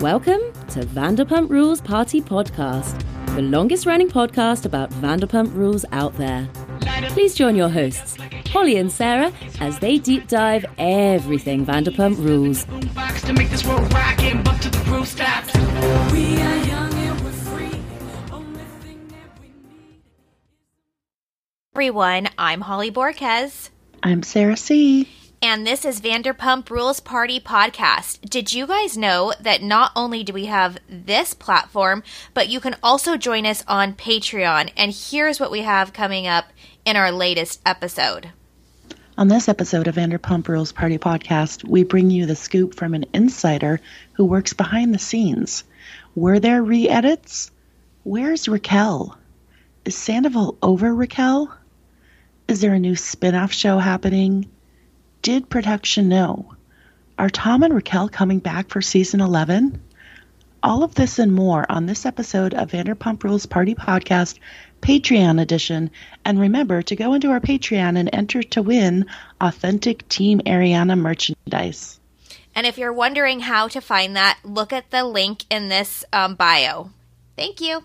Welcome to Vanderpump Rules Party Podcast, the longest running podcast about Vanderpump Rules out there. Please join your hosts, Holly and Sarah, as they deep dive everything Vanderpump Rules. to make this world rock and bump to the groove stops. We are young and we're free. Only thing that we need. everyone. I'm Holly Borquez, I'm Sarah C. and this is Vanderpump Rules Party Podcast. Did you guys know that not only do we have this platform, but you can also join us on Patreon? And here's what we have coming up in our latest episode. On this episode of Vanderpump Rules Party Podcast, we bring you the scoop from an insider who works behind the scenes. Were there re edits? Where's Raquel? Is Sandoval over Raquel? Is there a new spin off show happening? Did production know? Are Tom and Raquel coming back for season 11? All of this and more on this episode of Vanderpump Rules Party Podcast, Patreon edition. And remember to go into our Patreon and enter to win authentic Team Ariana merchandise. And if you're wondering how to find that, look at the link in this um, bio. Thank you.